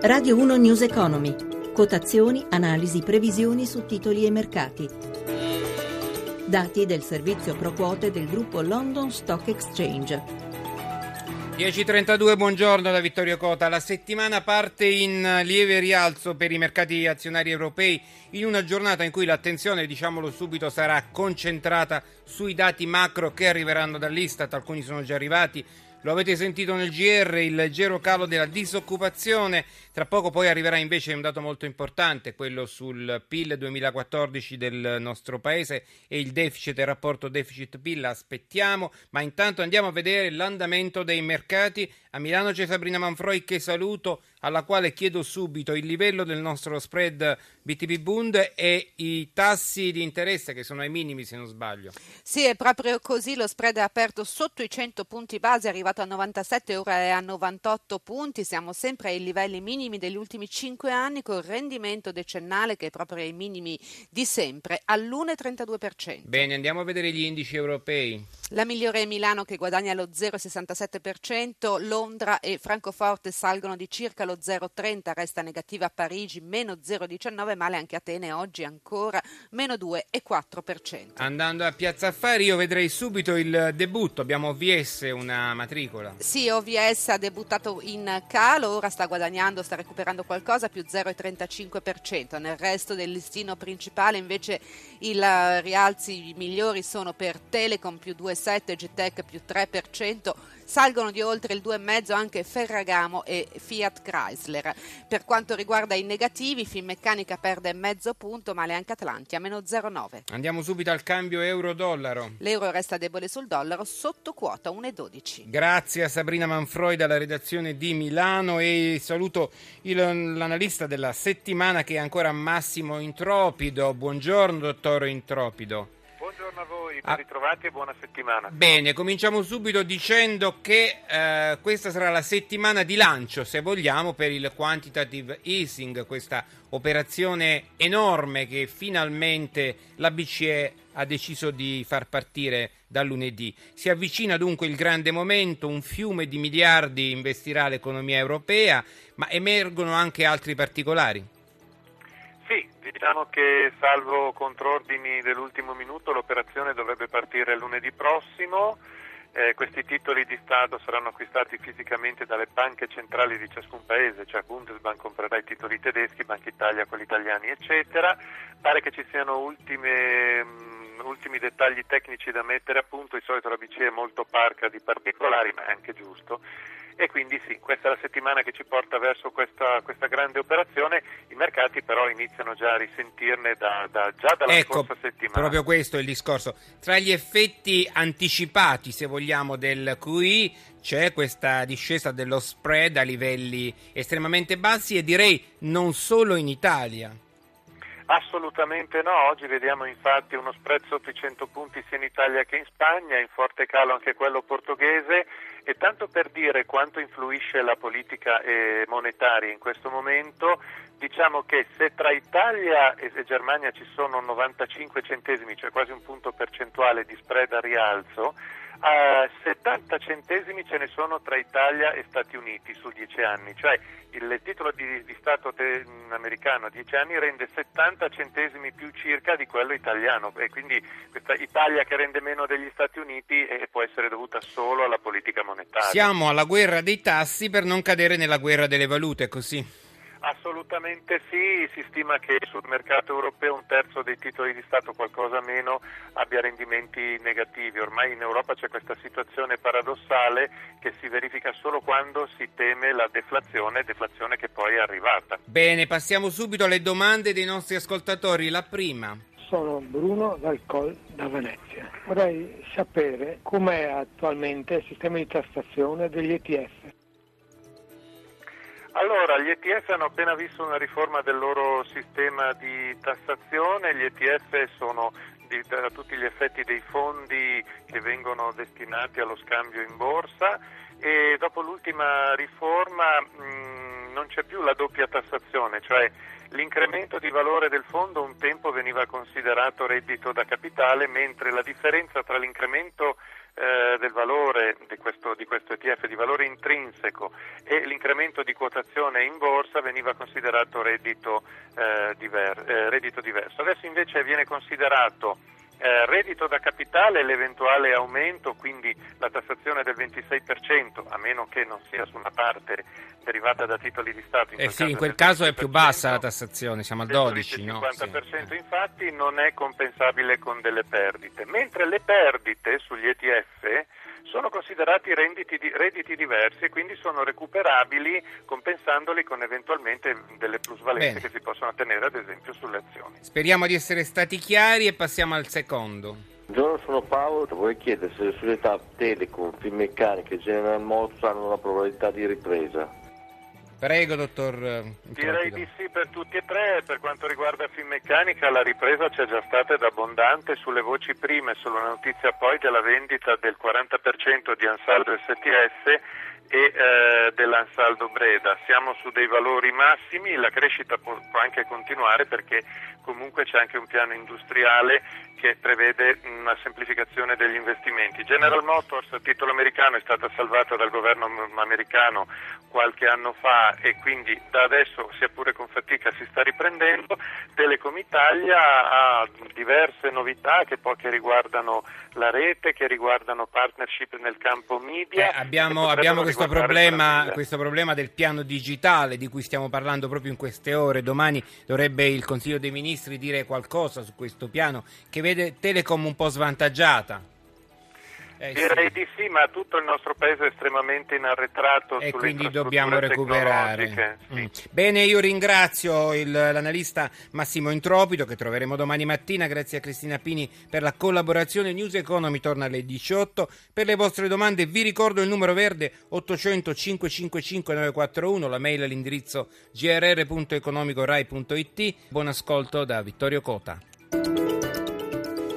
Radio 1 News Economy. Quotazioni, analisi, previsioni su titoli e mercati. Dati del servizio pro quote del gruppo London Stock Exchange. 10.32, buongiorno da Vittorio Cota. La settimana parte in lieve rialzo per i mercati azionari europei in una giornata in cui l'attenzione, diciamolo subito, sarà concentrata sui dati macro che arriveranno dall'Istat. Alcuni sono già arrivati lo avete sentito nel GR, il leggero calo della disoccupazione. Tra poco poi arriverà invece un dato molto importante, quello sul PIL 2014 del nostro paese e il deficit, il rapporto deficit-PIL. Aspettiamo, ma intanto andiamo a vedere l'andamento dei mercati. A Milano c'è Sabrina Manfroi che saluto, alla quale chiedo subito il livello del nostro spread BTP Bund e i tassi di interesse che sono ai minimi se non sbaglio. Sì, è proprio così, lo spread è aperto sotto i 100 punti base, è arrivato a 97, ora è a 98 punti, siamo sempre ai livelli minimi degli ultimi 5 anni con il rendimento decennale che è proprio ai minimi di sempre, all'1,32%. Bene, andiamo a vedere gli indici europei. La migliore è Milano che guadagna lo 0,67%, Londra e Francoforte salgono di circa lo 0,30%, resta negativa a Parigi meno 0,19%, male anche Atene oggi ancora meno 2,4%. Andando a Piazza Affari io vedrei subito il debutto, abbiamo OVS una matricola. Sì, OVS ha debuttato in calo, ora sta guadagnando, sta recuperando qualcosa, più 0,35%, nel resto del listino principale invece i rialzi migliori sono per Telecom più 2 2,7, Gtech più 3%, salgono di oltre il 2,5 anche Ferragamo e Fiat Chrysler. Per quanto riguarda i negativi, Finmeccanica perde mezzo punto, male anche Atlantia, meno 0,9. Andiamo subito al cambio euro-dollaro. L'euro resta debole sul dollaro, sotto quota 1,12. Grazie a Sabrina Manfroi dalla redazione di Milano e saluto il, l'analista della settimana che è ancora Massimo Intropido. Buongiorno dottor Intropido voi, ben ritrovati e buona settimana. Bene, cominciamo subito dicendo che eh, questa sarà la settimana di lancio, se vogliamo, per il quantitative easing, questa operazione enorme che finalmente la BCE ha deciso di far partire da lunedì. Si avvicina dunque il grande momento, un fiume di miliardi investirà l'economia europea, ma emergono anche altri particolari. Diciamo che salvo contrordini dell'ultimo minuto l'operazione dovrebbe partire lunedì prossimo. Eh, questi titoli di Stato saranno acquistati fisicamente dalle banche centrali di ciascun paese, cioè Bundesbank comprerà i titoli tedeschi, Banca Italia quelli italiani, eccetera. Pare che ci siano ultime, um, ultimi dettagli tecnici da mettere a punto, di solito la BCE è molto parca di particolari, ma è anche giusto e quindi sì, questa è la settimana che ci porta verso questa, questa grande operazione, i mercati però iniziano già a risentirne da, da, già dalla ecco, scorsa settimana. Proprio questo è il discorso. Tra gli effetti anticipati, se vogliamo, del QE c'è questa discesa dello spread a livelli estremamente bassi e direi non solo in Italia. Assolutamente no, oggi vediamo infatti uno spread sotto i 100 punti sia in Italia che in Spagna, in forte calo anche quello portoghese. E tanto per dire quanto influisce la politica eh, monetaria in questo momento, diciamo che se tra Italia e Germania ci sono 95 centesimi, cioè quasi un punto percentuale di spread a rialzo, a 70 centesimi ce ne sono tra Italia e Stati Uniti su 10 anni, cioè il titolo di, di Stato te, americano a 10 anni rende 70 centesimi più circa di quello italiano e quindi questa Italia che rende meno degli Stati Uniti eh, può essere dovuta solo alla politica monetaria. Siamo alla guerra dei tassi per non cadere nella guerra delle valute, così. Assolutamente sì, si stima che sul mercato europeo un terzo dei titoli di Stato, qualcosa meno, abbia rendimenti negativi. Ormai in Europa c'è questa situazione paradossale che si verifica solo quando si teme la deflazione, deflazione che poi è arrivata. Bene, passiamo subito alle domande dei nostri ascoltatori. La prima. Sono Bruno dal Col da Venezia. Vorrei sapere com'è attualmente il sistema di tassazione degli ETF. Allora, gli ETF hanno appena visto una riforma del loro sistema di tassazione, gli ETF sono di, a tutti gli effetti dei fondi che vengono destinati allo scambio in borsa. E dopo l'ultima riforma mh, non c'è più la doppia tassazione, cioè l'incremento di valore del fondo un tempo veniva considerato reddito da capitale, mentre la differenza tra l'incremento eh, del valore di questo, di questo, ETF, di valore intrinseco e l'incremento di quotazione in borsa veniva considerato reddito, eh, diver, eh, reddito diverso. Adesso invece viene considerato eh, reddito da capitale l'eventuale aumento, quindi la tassazione del 26%, a meno che non sia su una parte derivata da titoli di Stato. In eh sì, in quel caso è più bassa la tassazione, siamo al 12, il 50% no? infatti non è compensabile con delle perdite, mentre le perdite sugli ETF sono considerati redditi, redditi, diversi e quindi sono recuperabili compensandoli con eventualmente delle plusvalenze Bene. che si possono ottenere ad esempio sulle azioni. Speriamo di essere stati chiari e passiamo al secondo. Buongiorno, sono Paolo, vorrei chiedere se le società Telecom, Finmeccanica e General Motors hanno una probabilità di ripresa. Prego, dottor. Eh, Direi di sì per tutti e tre. Per quanto riguarda Finmeccanica, la ripresa c'è già stata ed abbondante sulle voci prime, sulla notizia poi della vendita del 40% di Ansaldo STS e eh, dell'Ansaldo Breda. Siamo su dei valori massimi, la crescita può, può, anche continuare perché comunque c'è anche un piano industriale che prevede una semplificazione degli investimenti. General Motors a titolo americano è stata salvata dal governo americano qualche anno fa e quindi da adesso, sia pure con fatica, si sta riprendendo. Telecom Italia ha diverse novità che poi che riguardano la rete, che riguardano partnership nel campo media. Eh, abbiamo, abbiamo questo, problema, questo problema del piano digitale di cui stiamo parlando proprio in queste ore. Domani dovrebbe il Consiglio dei Ministri dire qualcosa su questo piano che vede Telecom un po' svantaggiata. Eh, Direi sì. di sì, ma tutto il nostro paese è estremamente inarretrato e quindi dobbiamo recuperare. Sì. Mm. Bene, io ringrazio il, l'analista Massimo Intropito che troveremo domani mattina. Grazie a Cristina Pini per la collaborazione. News Economy torna alle 18. Per le vostre domande vi ricordo il numero verde 800 555 941, la mail all'indirizzo grr.economicorai.it. Buon ascolto da Vittorio Cota.